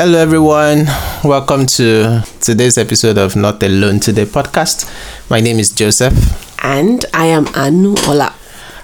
Hello, everyone. Welcome to today's episode of Not Alone Today podcast. My name is Joseph. And I am Anu Ola.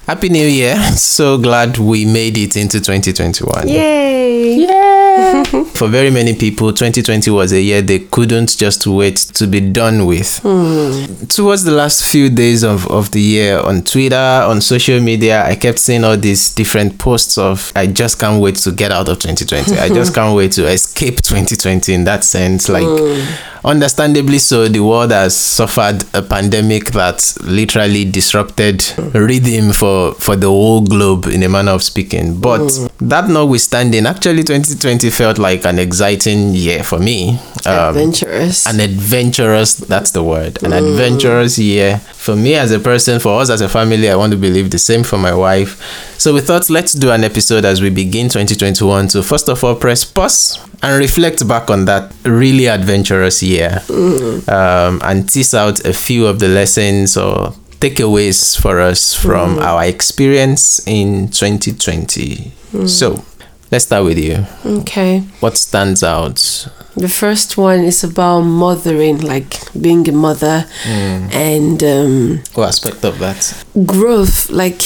Happy New Year. So glad we made it into 2021. Yay! Yeah. For very many people, 2020 was a year they couldn't just wait to be done with. Hmm. Towards the last few days of, of the year on Twitter, on social media, I kept seeing all these different posts of I just can't wait to get out of 2020. I just can't wait to escape 2020 in that sense. Like, hmm. Understandably so, the world has suffered a pandemic that literally disrupted rhythm for, for the whole globe in a manner of speaking. But that notwithstanding, actually 2020 felt like an exciting year for me. Um, Adventurous. an adventurous that's the word an adventurous year for me as a person for us as a family i want to believe the same for my wife. So we thought let's do an episode as we begin 2021 to first of all press pause and reflect back on that really adventurous year. Mm. Um, and tease out a few of the lessons or takeaways for us from mm. our experience in 2020 mm. so let's start with you okay. what stands out The first one is about mothering, like being a mother and um, what aspect of that growth. Like,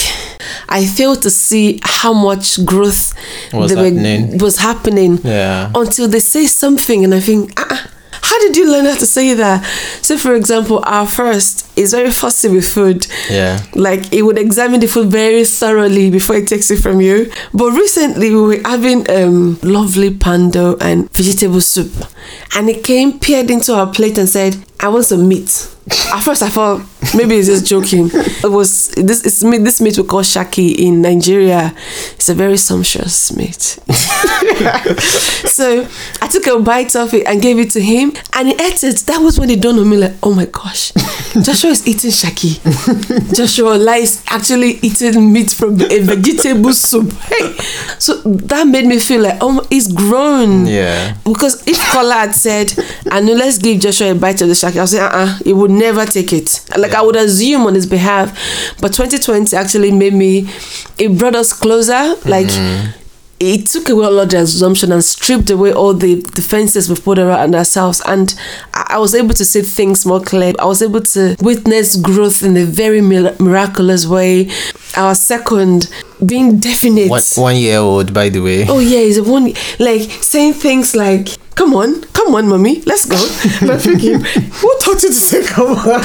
I failed to see how much growth Was there were- happening. was happening Yeah. until they say something, and I think, ah, how did you learn how to say that? So, for example, our first is very fussy with food. Yeah. Like it would examine the food very thoroughly before it takes it from you. But recently we were having um lovely pando and vegetable soup. And it came peered into our plate and said, I want some meat. At first I thought maybe he's just joking. It was this is meat this meat we call shaki in Nigeria. It's a very sumptuous meat. so I took a bite of it and gave it to him and he ate it. That was when it dawned on me like, oh my gosh, Joshua is eating shaki. Joshua lies actually eating meat from a vegetable soup. Hey. So that made me feel like, oh, he's grown. Yeah. Because if Kola had said, I know let's give Joshua a bite of the shaki, I'll say, uh-uh, he would never take it. Like I would assume on his behalf. But 2020 actually made me, it brought us closer. Like mm. it took away all of the assumption and stripped away all the defenses we put around ourselves. And I, was able to see things more clear. I was able to witness growth in a very mir- miraculous way. Our second, being definite. One, one year old, by the way. Oh yeah, he's a one like saying things like, "Come on, come on, mommy, let's go." But thinking, who taught you to say "come on"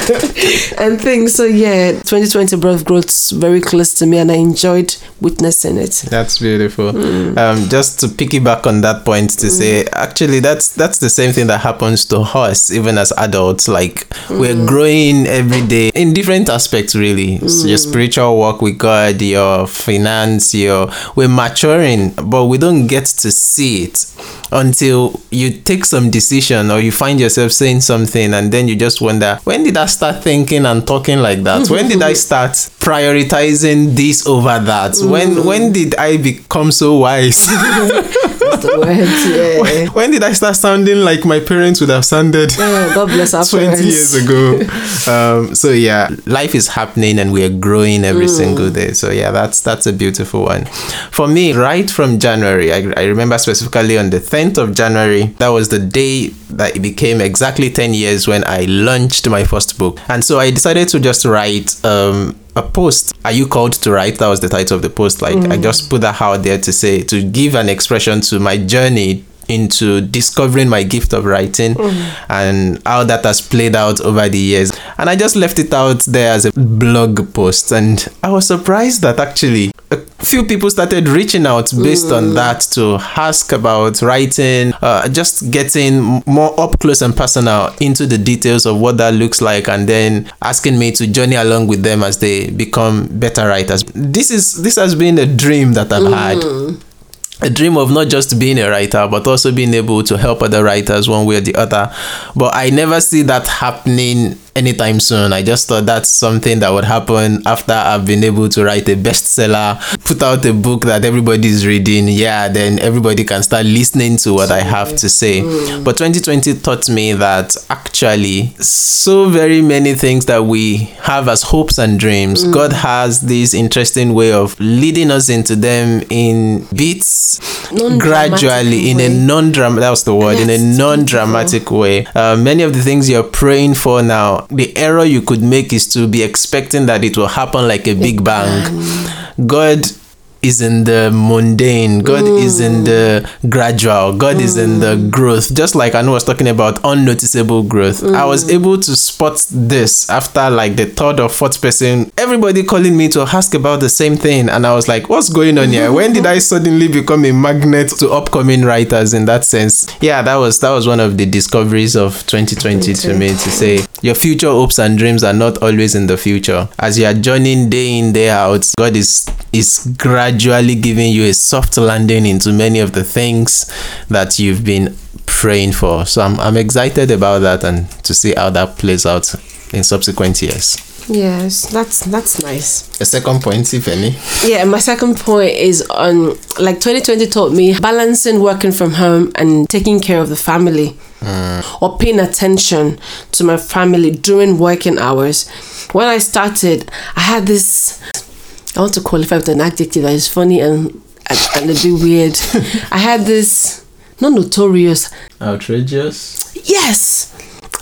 and things. So yeah, 2020 brought growth very close to me, and I enjoyed witnessing it. That's beautiful. Mm. Um, just to piggyback on that point to say, actually, that's that's the same thing that happens to us even as adults. Like Mm. we're growing every day in different aspects, really. So Mm. your spiritual walk with God, your finance, your we're maturing, but we don't get to see it until you take some decision or you find yourself saying something, and then you just wonder, when did I start thinking and talking like that? when did I start prioritizing this over that? Mm. When when did I become so wise? That's the word. Yeah. when did I start sounding like my parents would have sounded? Oh, God bless our 20 parents. years ago. Um, so yeah, life is happening and we are growing every single day. So yeah, that's that's a beautiful one. For me, right from January, I, I remember specifically on the 10th of January, that was the day that it became exactly 10 years when I launched my first book. And so I decided to just write um, a post. Are you called to write? That was the title of the post. Like I just put that out there to say to give an expression to my journey into discovering my gift of writing and how that has played out over the years. And I just left it out there as a blog post. And I was surprised that actually a few people started reaching out based on that to ask about writing, uh, just getting more up close and personal into the details of what that looks like, and then asking me to journey along with them as they become better writers. This is this has been a dream that I've had. A dream of not just being a writer but also being able to help other writers one way or the other. But i never see that happening anytime soon. I just thought that's something that would happen after I've been able to write a bestseller, put out a book that everybody's reading. Yeah, then everybody can start listening to what I have to say. But 2020 taught me that actually, so very many things that we have as hopes and dreams, God has this interesting way of leading us into them in beats, Non-dramatic gradually, in a non-dramatic. That was the word. in a non-dramatic way. Uh, many of the things you're praying for now, the error you could make is to be expecting that it will happen like a big bang. God is in the mundane. God is in the mm. gradual. God is in the mm. growth. Just like Anu was talking about unnoticeable growth. I was mm. able to spot this after like the third or fourth person, everybody calling me to ask about the same thing. And I was like, what's going on here? When did I suddenly become a magnet to upcoming writers in that sense? Yeah, that was that was one of the discoveries of 2020 to me to say your future hopes and dreams are not always in the future. As you are journeying day in, day out, God is is gradually giving you a soft landing into many of the things that you've been praying for. So I'm I'm excited about that and to see how that plays out in subsequent years. Yes, that's that's nice. A second point, if any. Yeah, my second point is on like 2020 taught me balancing working from home and taking care of the family hmm. or paying attention to my family during working hours. When I started, I had this I want to qualify with an adjective that is funny and a bit weird. I had this not notorious Outrageous. Yes.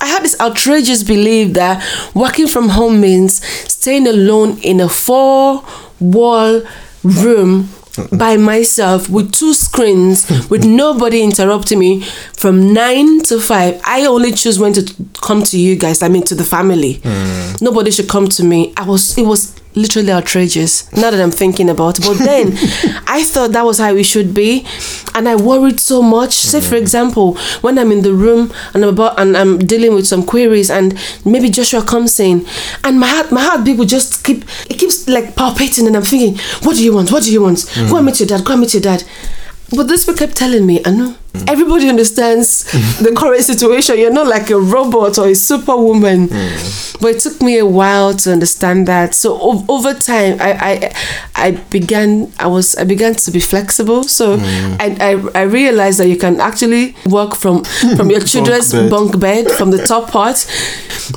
I had this outrageous belief that working from home means staying alone in a four wall room by myself with two screens with nobody interrupting me from 9 to 5 i only choose when to come to you guys i mean to the family mm. nobody should come to me i was it was literally outrageous now that i'm thinking about but then i thought that was how it should be and i worried so much. Say for mm-hmm. example when i'm in the room and i'm about and i'm dealing with some queries and maybe joshua comes in and my heart my heart beat would just keep it keeps like palpating and i'm thinking what do you want? What do you want? Go and mm-hmm. meet your dad go and meet your dad. But this people kept telling me, I know. Mm. Everybody understands the current situation. You're not like a robot or a superwoman. Mm. But it took me a while to understand that. So over time, I, I I began I was I began to be flexible. So mm. I, I I realized that you can actually work from from your children's bed. bunk bed from the top part.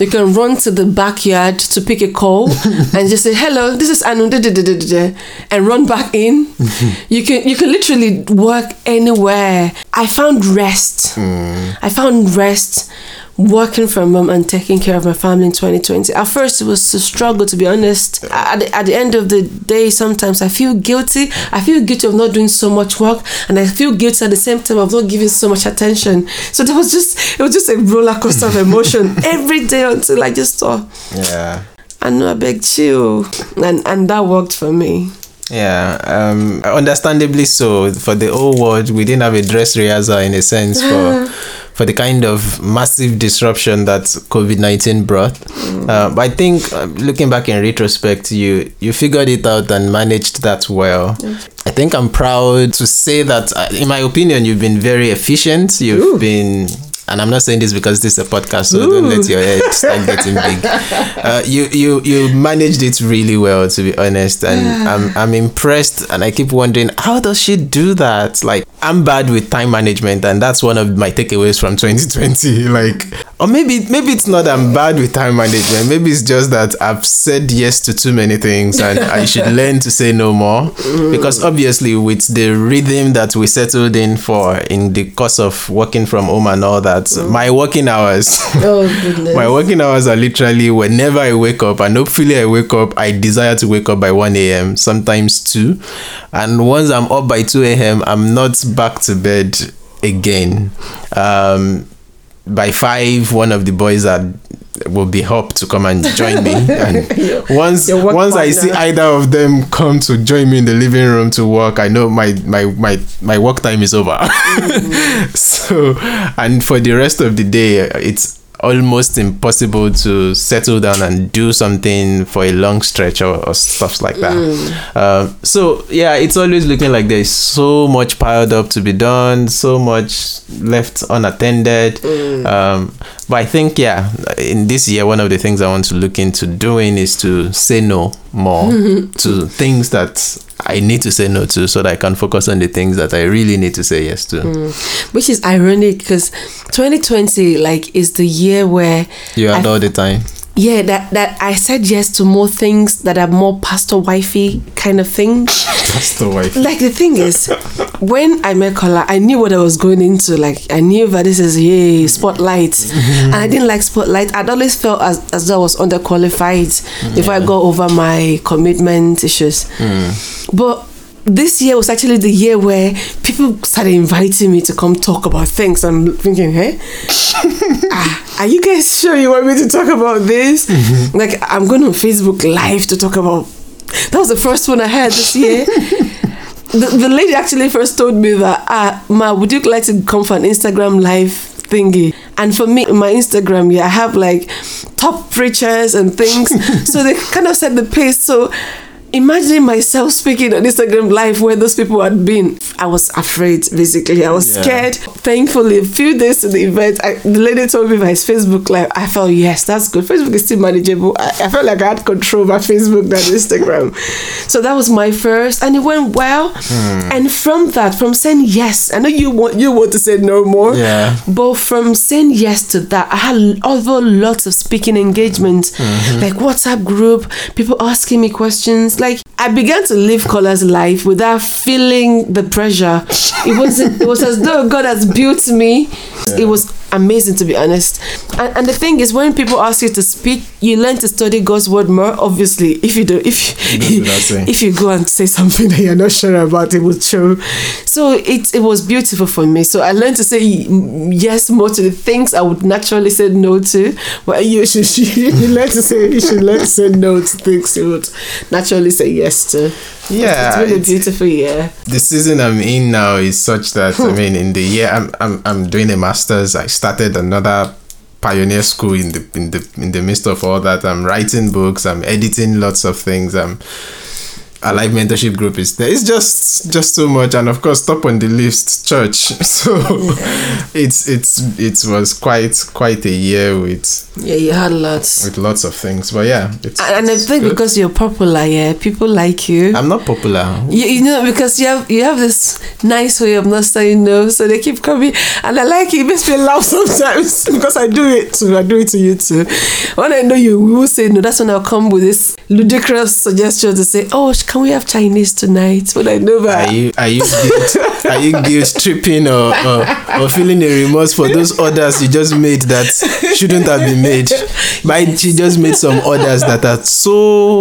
You can run to the backyard to pick a call and just say hello. This is Anu, da, da, da, da, da, da," and run back in. you can you can literally work anywhere. I found rest. Mm. I found rest working from home and taking care of my family in 2020. At first, it was a struggle, to be honest. At the, at the end of the day, sometimes I feel guilty. I feel guilty of not doing so much work, and I feel guilty at the same time of not giving so much attention. So there was just it was just a roller coaster of emotion every day until I just thought, Yeah. I know I beg chill, and and that worked for me. Yeah, um, understandably so. For the whole world, we didn't have a dress rehearsal in a sense for for the kind of massive disruption that COVID nineteen brought. Uh, but I think uh, looking back in retrospect, you you figured it out and managed that well. I think I'm proud to say that, uh, in my opinion, you've been very efficient. You've been and I'm not saying this because this is a podcast, so don't let your head start getting big. Uh, you you you managed it really well, to be honest, and I'm I'm impressed, and I keep wondering how does she do that? Like I'm bad with time management, and that's one of my takeaways from 2020. Like, or maybe maybe it's not I'm bad with time management. Maybe it's just that I've said yes to too many things, and I should learn to say no more. Mm. Because obviously, with the rhythm that we settled in for in the course of working from home and all that, mm. my working hours. Oh goodness. My working hours are literally whenever I wake up, and hopefully I wake up. I desire to wake up by 1 a.m., sometimes 2. And once I'm up by 2 a.m., I'm not back to bed again. Um, by 5, one of the boys are will be up to come and join me and once Your once i see either of them come to join me in the living room to work i know my my my, my work time is over so and for the rest of the day it's almost impossible to settle down and do something for a long stretch or, or stuff like that. Um, so yeah it's always looking like there's so much piled up to be done so much left unattended. Um, But I think, yeah, in this year, one of the things I want to look into doing is to say no more to things that I need to say no to so that I can focus on the things that I really need to say yes to. Mm. Which is ironic because 2020, like, is the year where You had I- all the time. Yeah, that that I said yes to more things that are more pastor wifey kind of things. That's the wife. Like the thing is, when I met Kola, I knew what I was going into. Like I knew that this is yay spotlight, mm-hmm. and I didn't like spotlight. I'd always felt as as though I was underqualified before I got over my commitment issues. Mm. But this year was actually the year where people started inviting me to come talk about things. I'm thinking, hey, ah, are you guys sure you want me to talk about this? Like, I'm going on Facebook Live to talk about. That was the first one I had this year. the, the lady actually first told me that, ah, Ma, would you like to come for an Instagram Live thingy? And for me, my Instagram, yeah, I have like top preachers and things. so they kind of set the pace. So imagining myself speaking on Instagram Live where those people had been, I was afraid. Basically, I was Yeah. scared. Thankfully, a few days to the event, I, the lady told me by his Facebook Live. I felt yes, that's good. Facebook is still manageable. I, I felt like I had control over Facebook than Instagram. So that was my first, and it went well. Hmm. And from that, from saying yes, I know you want you want to say no more. Yeah. But from saying yes to that, I had other lots of speaking engagements, mm-hmm. like WhatsApp group, people asking me questions. Like I began to live Kola's life without feeling the pressure. It was it was as though God has built me. It was amazing to be honest. And, and the thing is, when people ask you to speak, you learn to study God's word more. Obviously, if you do, if if you go and say something that you're not sure about, it will show. So it it was beautiful for me. So I learned to say yes more to the things I would naturally say no to. But you should you learn to say you should learn to say no to things you would naturally say yes to. Yeah, it's been a beautiful year. the season I'm in now is such that I mean, in the year I'm I'm I'm doing a masters. I started another pioneer school in the in the in the midst of all that. I'm writing books. I'm editing lots of things. I'm Alive mentorship group is there. It's just just so much, and of course, top on the list, church. So it's it's it was quite quite a year with Yeah, you had lots. with lots of things. But yeah, it's And I it's think good. because you're popular, yeah, people like you. I'm not popular. You, you know because you have you have this nice way of not saying no, so they keep coming, and I like it. It makes me laugh sometimes because I do it too. I do it to you too. When I know you we will say no, that's when I'll come with this ludicrous suggestion to say, "Oh, can we have Chinese tonight?" When I never. Are you are you guilt, are you guilt tripping or, or or feeling a remorse for those orders you just made that shouldn't have been made? But she just made some orders that are so.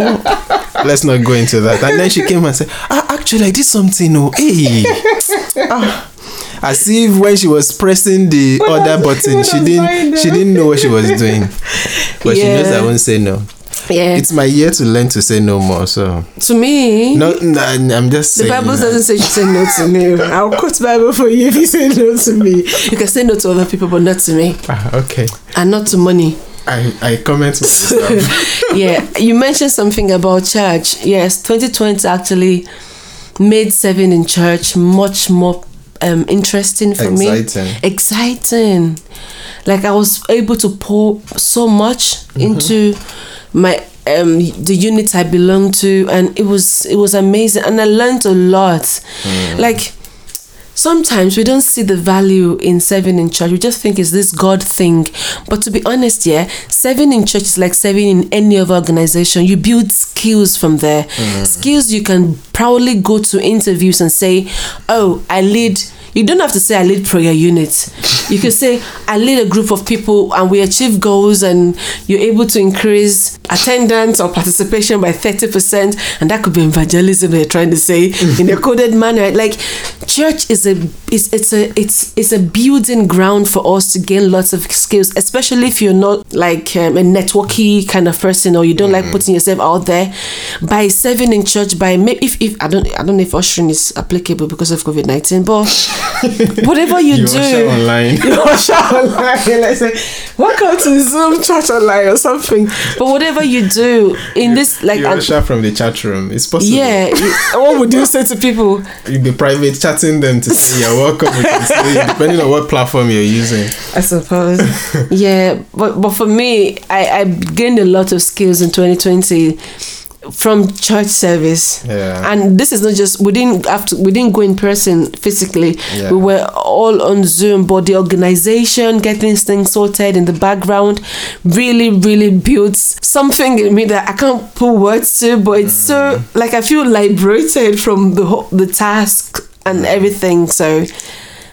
Let's not go into that. And then she came and said, "Ah, actually, I did something. Oh, hey." Ah. As if when she was pressing the order button, she didn't she didn't know what she was doing. But she knows I won't say no. Yeah. It's my year to learn to say no more. So to me, no, nah, I'm just The. Bible that. doesn't say you say no to me. I'll quote Bible for you if you say no to me. You can say no to other people, but not to me, Ah, okay. and not to money. I, I comment yeah, you mentioned something about church. Yes, 2020 actually made serving in church much more um, interesting for me. Exciting. Exciting. Like I was able to pour so much into my um the unit I belong to and it was it was amazing and I learned a lot. Like sometimes we don't see the value in serving in church. We just think it's this God thing. But to be honest, yeah, serving in church is like serving in any other organization. You build skills from there. Skills you can proudly go to interviews and say, Oh, I lead you don't have to say I lead prayer units. You can say I lead a group of people and we achieve goals and you're able to increase attendance or participation by 30% and that could be evangelism they're trying to say in a coded manner. Like church is a it's it's a it's it's a building ground for us to gain lots of skills, especially if you're not like um, a networky kind of person or you don't like putting yourself out there. By serving in church, by if if I don't I don't know if ushering is applicable because of COVID nineteen, but whatever you, You do, usher online. you usher online. Let's say, welcome to Zoom church online or something. But whatever you do in this, like, you usher from the chat room. It's possible. yeah, you- what would you say to people? You'll be private chatting them to say you're welcome. We can see you, depending on what platform you're using. I suppose. yeah, but but for me, I, I gained a lot of skills in 2020 from church service Yeah. and this is not just we didn't have to we didn't go in person physically Yeah. we were all on zoom but the organization getting things sorted in the background really really builds something in me that i can't put words to but it's so mm. like i feel liberated from the the task and everything. So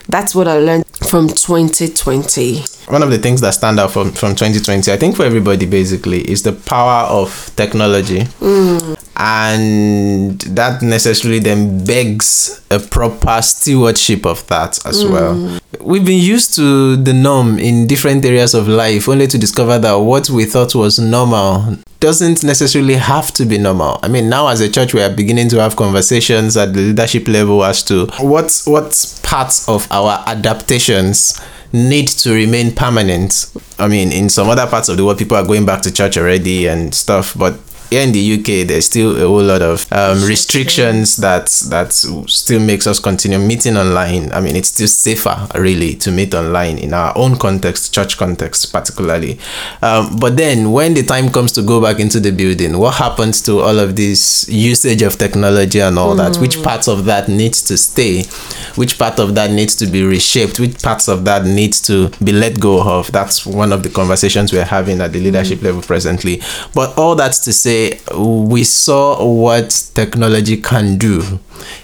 that's what i learned from 2020 One of the things that stand out from, from 2020, I think for everybody basically, is the power of technology. Mm. And that necessarily then begs a proper stewardship of that as mm. well. We've been used to the norm in different areas of life, only to discover that what we thought was normal doesn't necessarily have to be normal. I mean, now as a church, we are beginning to have conversations at the leadership level as to what what parts of our adaptations need to remain permanent. I mean, in some other parts of the world, people are going back to church already and stuff, but here in the UK, there's still a whole lot of um, restrictions that that still makes us continue meeting online. I mean, it's still safer, really, to meet online in our own context, church context, particularly. Um, but then, when the time comes to go back into the building, what happens to all of this usage of technology and all that? Which parts of that needs to stay? Which part of that needs to be reshaped? Which parts of that needs to be let go of? That's one of the conversations we're having at the leadership level presently. But all that's to say, we saw what technology can do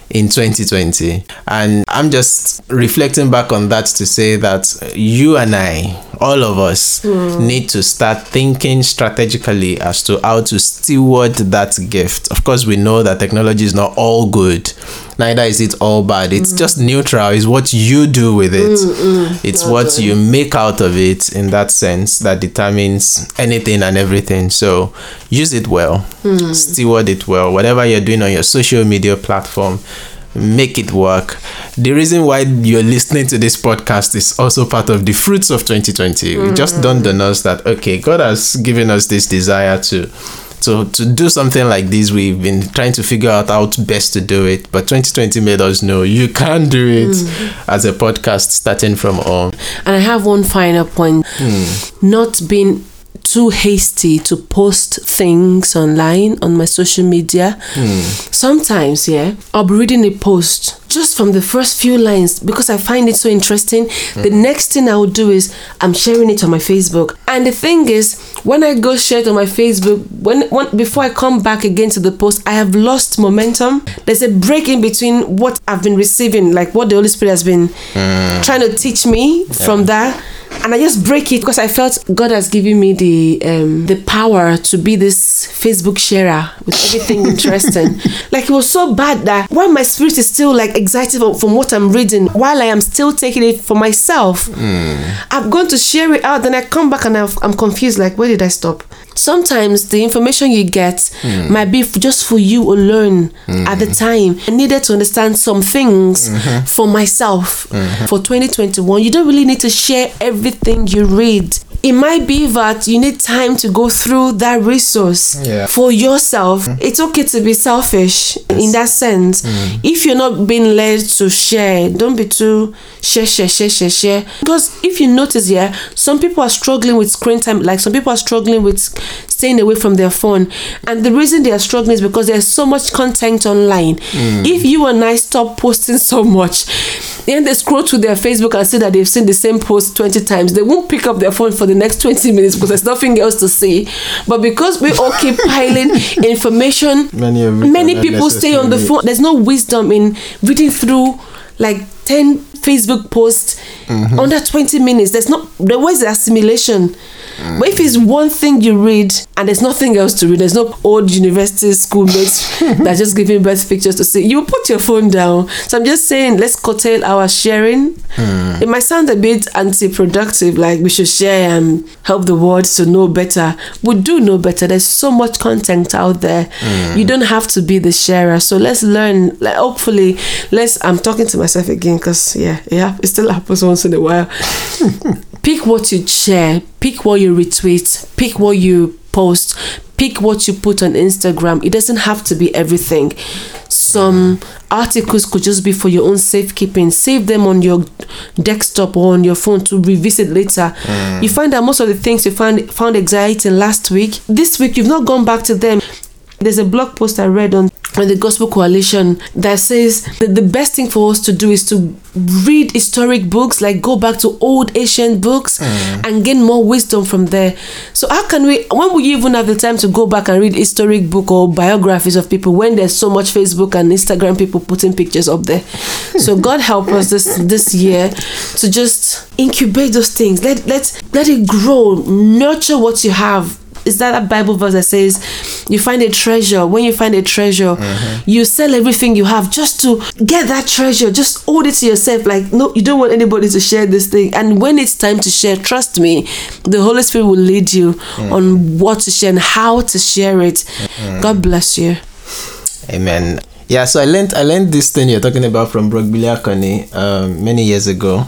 in 2020 and i'm just reflecting back on that to say that you and i all of us hmm. need to start thinking strategically as to how to steward that gift. Of course we know that technology is not all good. Neither is it all bad. It's hmm. just neutral. It's what you do with it. Hmm, it's what you make out of it in that sense that determines anything and everything. So use it well. Steward it well. Whatever you're doing on your social media platform make it work. The reason why you're listening to this podcast is also part of the fruits of 2020 we just dawned on us that okay god has given us this desire to to, to do something like this. We've been trying to figure out how to best to do it but 2020 made us know you can do it mm. as a podcast starting from home. And I have one final point. Hmm. Not being too hasty to post things online on my social media. Hmm. Sometimes, yeah, I'll be reading a post just from the first few lines because I find it so interesting. The hmm. next thing I will do is I'm sharing it on my Facebook. And the thing is, when I go share it on my Facebook, when, when before I come back again to the post, I have lost momentum. There's a break in between what I've been receiving, like what the Holy Spirit has been hmm. trying to teach me from that and I just break it because I felt God has given me the um, the power to be this Facebook sharer with everything interesting. Like it was so bad that while my spirit is still like excited from, from what I'm reading, while I am still taking it for myself, I'm going to share it out. Then I come back and I'm confused. Like where did I stop? Sometimes the information you get hmm. might be just for you alone at the hmm. time. I needed to understand some things mm-hmm. for myself. Mm-hmm. For 2021, you don't really need to share everything you read. It might be that you need time to go through that resource Yeah. for yourself. Mm. It's okay to be selfish in that sense. Mm. If you're not being led to share, don't be too share, share, share, share, share. Because if you notice here, some people are struggling with screen time, like some people are struggling with staying away from their phone. And the reason they are struggling is because there's so much content online. Mm. If you and I stop posting so much, then they scroll to their Facebook and see that they've seen the same post 20 times. They won't pick up their phone for the next 20 minutes because there's nothing else to see. But because we all keep piling information, Many of many people stay on the phone. There's no wisdom in reading through like 10 Facebook posts mm-hmm. under 20 minutes. There's not, there was assimilation. But if it's one thing you read and there's nothing else to read, there's no old university schoolmates that just giving birth pictures to see, you put your phone down. So I'm just saying, let's curtail our sharing. Hmm. It might sound a bit anti-productive, like we should share and help the world to know better. We do know better. There's so much content out there. Hmm. You don't have to be the sharer. So let's learn. Like hopefully, let's. I'm talking to myself again because yeah, yeah, it still happens once in a while. pick what you share. Pick what you retweet. Pick what you post. Pick what you put on Instagram. It doesn't have to be everything. Some articles could just be for your own safekeeping. Save them on your desktop or on your phone to revisit later. Hmm. You find that most of the things you found found exciting last week, this week you've not gone back to them. There's a blog post I read on the Gospel Coalition that says that the best thing for us to do is to read historic books, like go back to old ancient books mm. and gain more wisdom from there. So how can we when will you even have the time to go back and read historic book or biographies of people when there's so much Facebook and Instagram people putting pictures up there? so God help us this this year to just incubate those things. Let let let it grow, nurture what you have is that a Bible verse that says you find a treasure. When you find a treasure, mm-hmm. you sell everything you have just to get that treasure. Just hold it to yourself. Like, no, you don't want anybody to share this thing. And when it's time to share, trust me, the Holy Spirit will lead you mm. on what to share and how to share it. Mm. God bless you. Amen. Yeah, so I learned I learned this thing you're talking about from Bro Gbile Akanni um, many years ago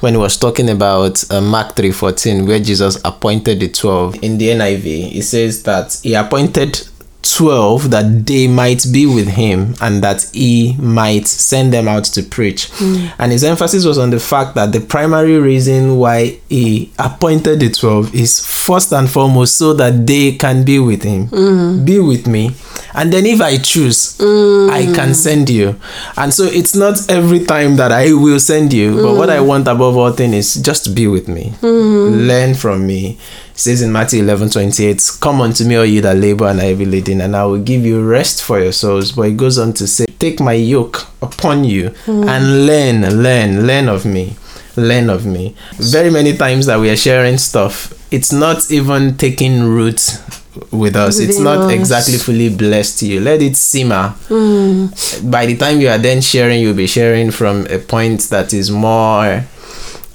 when he was talking about uh, Mark three fourteen, where Jesus appointed the twelve. In the NIV, it says that he appointed 12 that they might be with him and that he might send them out to preach. Hmm. And his emphasis was on the fact that the primary reason why he appointed the 12 is first and foremost so that they can be with him, hmm. be with me. And then if I choose, I hmm. can send you. And so it's not every time that I will send you, but what I want above all things is just be with me, learn from me. Says in Matthew 11 28, Come unto me, all you that labor and are heavy laden, and I will give you rest for your souls. But it goes on to say, Take my yoke upon you hmm. and learn, learn, learn of me. Learn of me. Very many times that we are sharing stuff, it's not even taking root with us. it's not us. exactly fully blessed to you. Let it simmer. Hmm. By the time you are then sharing, you'll be sharing from a point that is more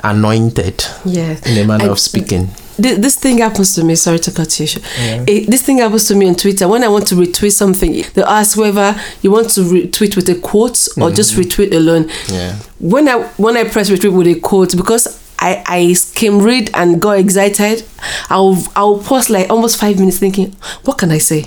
anointed Yeah. in a manner I- of speaking. Th- this thing happens to me. Sorry to cut you. short. Eh, this thing happens to me on Twitter. When I want to retweet something, they ask whether you want to retweet with a quote or just retweet alone. Yeah. When I when I press retweet with a quote, because I I skim read and got excited, I'll I'll pause like almost five minutes thinking, what can I say?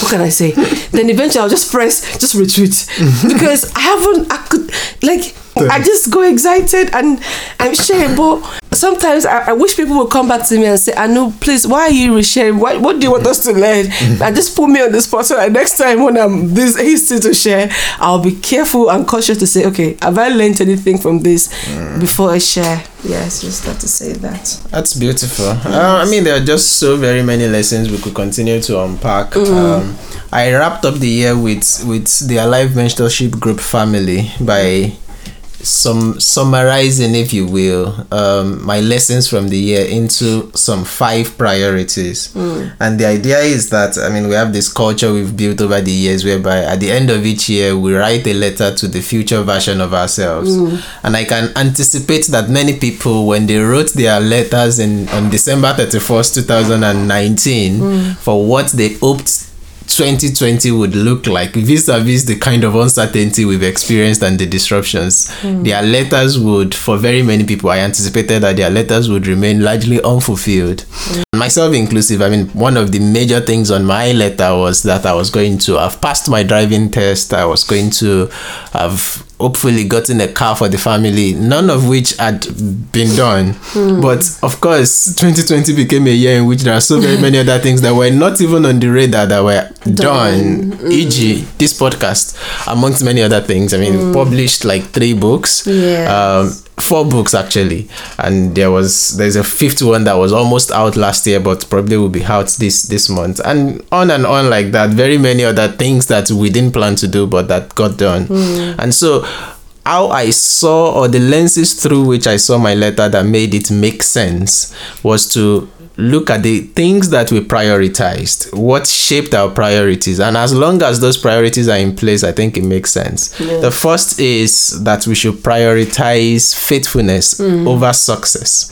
What can I say? then eventually I'll just press just retweet because I haven't I could like I just go excited and I'm sharing but sometimes I, I wish people would come back to me and say I know please why are you resharing? What what do you want us to learn? And just put me on the spot so that next time when I'm this hasty to share I'll be careful and cautious to say okay have I learned anything from this before I share? Yes just have to say that. That's beautiful. Uh, I mean, there are just so very many lessons we could continue to unpack. Um, I wrapped up the year with with the Alive Mentorship Group family by some summarizing, if you will, um, my lessons from the year into some five priorities. Hmm. And the idea is that I mean, we have this culture we've built over the years, whereby at the end of each year we write a letter to the future version of ourselves. Hmm. And I can anticipate that many people, when they wrote their letters in on December thirty first, two thousand and nineteen, hmm. for what they hoped 2020 would look like vis-a-vis the kind of uncertainty we've experienced and the disruptions. Hmm. Their letters would for very many people i anticipated that their letters would remain largely unfulfilled. Hmm. Myself inclusive i mean one of the major things on my letter was that i was going to have passed my driving test i was going to have hopefully gotten a car for the family none of which had been done. Hmm. But of course 2020 became a year in which there are so very many other things that were not even on the radar that were done, e.g hmm. this podcast amongst many other things. I mean we published like three books. Yes. um four books actually. And there was there's a fifth one that was almost out last year but probably will be out this this month. And on and on like that very many other things that we didn't plan to do but that got done. Hmm. And so how I saw or the lenses through which I saw my letter that made it make sense was to look at the things that we prioritized, what shaped our priorities. And as long as those priorities are in place, I think it makes sense. The first is that we should prioritize faithfulness over success.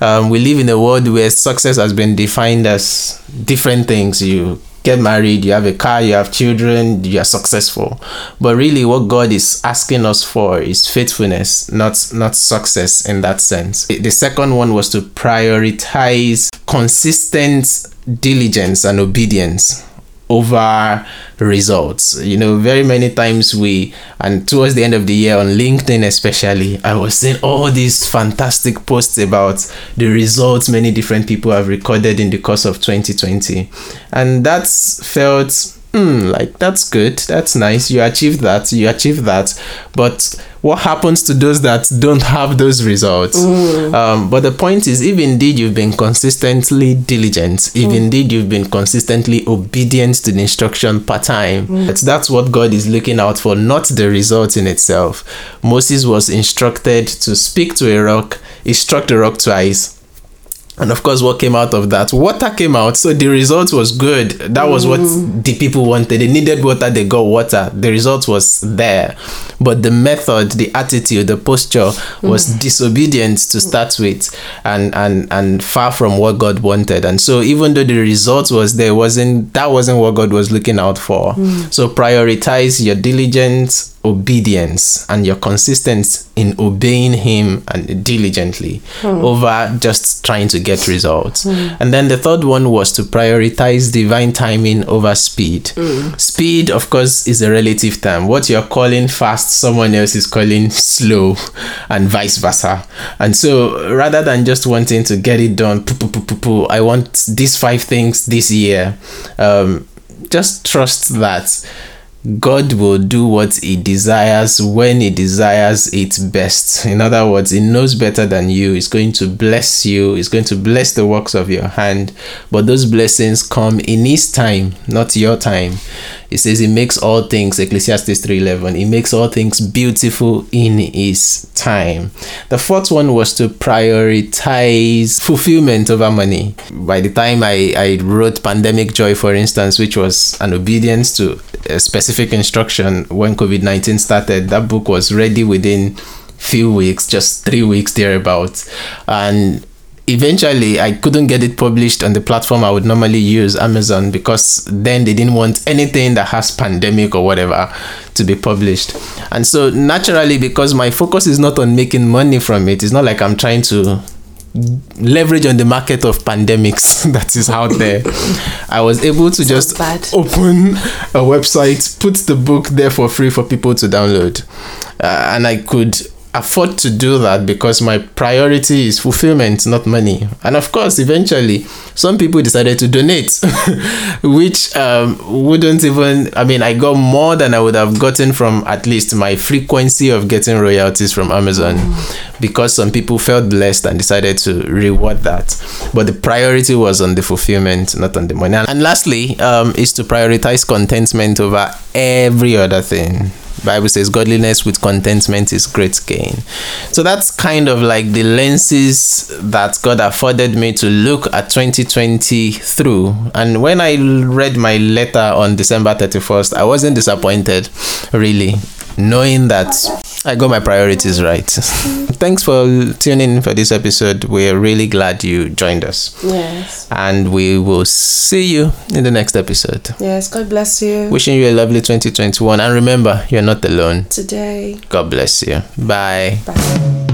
Um, we live in a world where success has been defined as different things. You get married, you have a car, you have children, you are successful. But really what God is asking us for is faithfulness, not not success in that sense. The- second one was to prioritize consistent diligence and obedience over results. You know, very many times we, and towards the end of the year on LinkedIn especially, I was seeing all these fantastic posts about the results many different people have recorded in the course of 2020. And that's felt hmm, like that's good, that's nice. You achieved that, you achieved that. But what happens to those that don't have those results? Mm. Um, but the point is, if indeed you've been consistently diligent, if mm. indeed you've been consistently obedient to the instruction per time, mm. that's what God is looking out for, not the result in itself. Moses was instructed to speak to a rock, he struck the rock twice and of course, what came out of that? Water came out. So the result was good. That was what the people wanted. They needed water, they got water. The result was there. But the method, the attitude, the posture was mm. disobedient to start with and, and and far from what God wanted. And so even though the result was there, wasn't that wasn't what God was looking out for. Mm. So prioritize your diligence obedience and you're consistent in obeying him and diligently mm. over just trying to get results mm. and then the third one was to prioritize divine timing over speed mm. speed of course is a relative term what you're calling fast someone else is calling slow and vice versa and so rather than just wanting to get it done poo, poo, poo, i want these five things this year um, just trust that God will do what He desires when He desires it best. In other words, He knows better than you. He's going to bless you, He's going to bless the works of your hand. But those blessings come in His time, not your time. He says he makes all things, Ecclesiastes 3.11, he makes all things beautiful in his time. The fourth one was to prioritize fulfillment over money. By the time I, I wrote Pandemic Joy, for instance, which was an obedience to a specific instruction when COVID-19 started, that book was ready within few weeks, just three weeks thereabouts. And eventually I couldn't get it published on the platform I would normally use, Amazon, because then they didn't want anything that has pandemic or whatever to be published. And so naturally, because my focus is not on making money from it, it's not like I'm trying to leverage on the market of pandemics that is out there. I was able to just bad. open a website, put the book there for free for people to download. Uh, and I could afford to do that because my priority is fulfillment, not money. And of course, eventually, some people decided to donate, which um, wouldn't even, I mean, I got more than I would have gotten from at least my frequency of getting royalties from Amazon mm. because some people felt blessed and decided to reward that. But the priority was on the fulfillment, not on the money. And lastly, um, is to prioritize contentment over every other thing. Bible says godliness with contentment is great gain. So that's kind of like the lenses that God afforded me to look at 2020 through. And when I read my letter on December 31st, I wasn't disappointed really knowing that I got my priorities right. Thanks for tuning in for this episode. We're really glad you joined us. Yes. And we will see you in the next episode. Yes. God bless you. Wishing you a lovely 2021. And remember, you're not alone. Today. God bless you. Bye. Bye.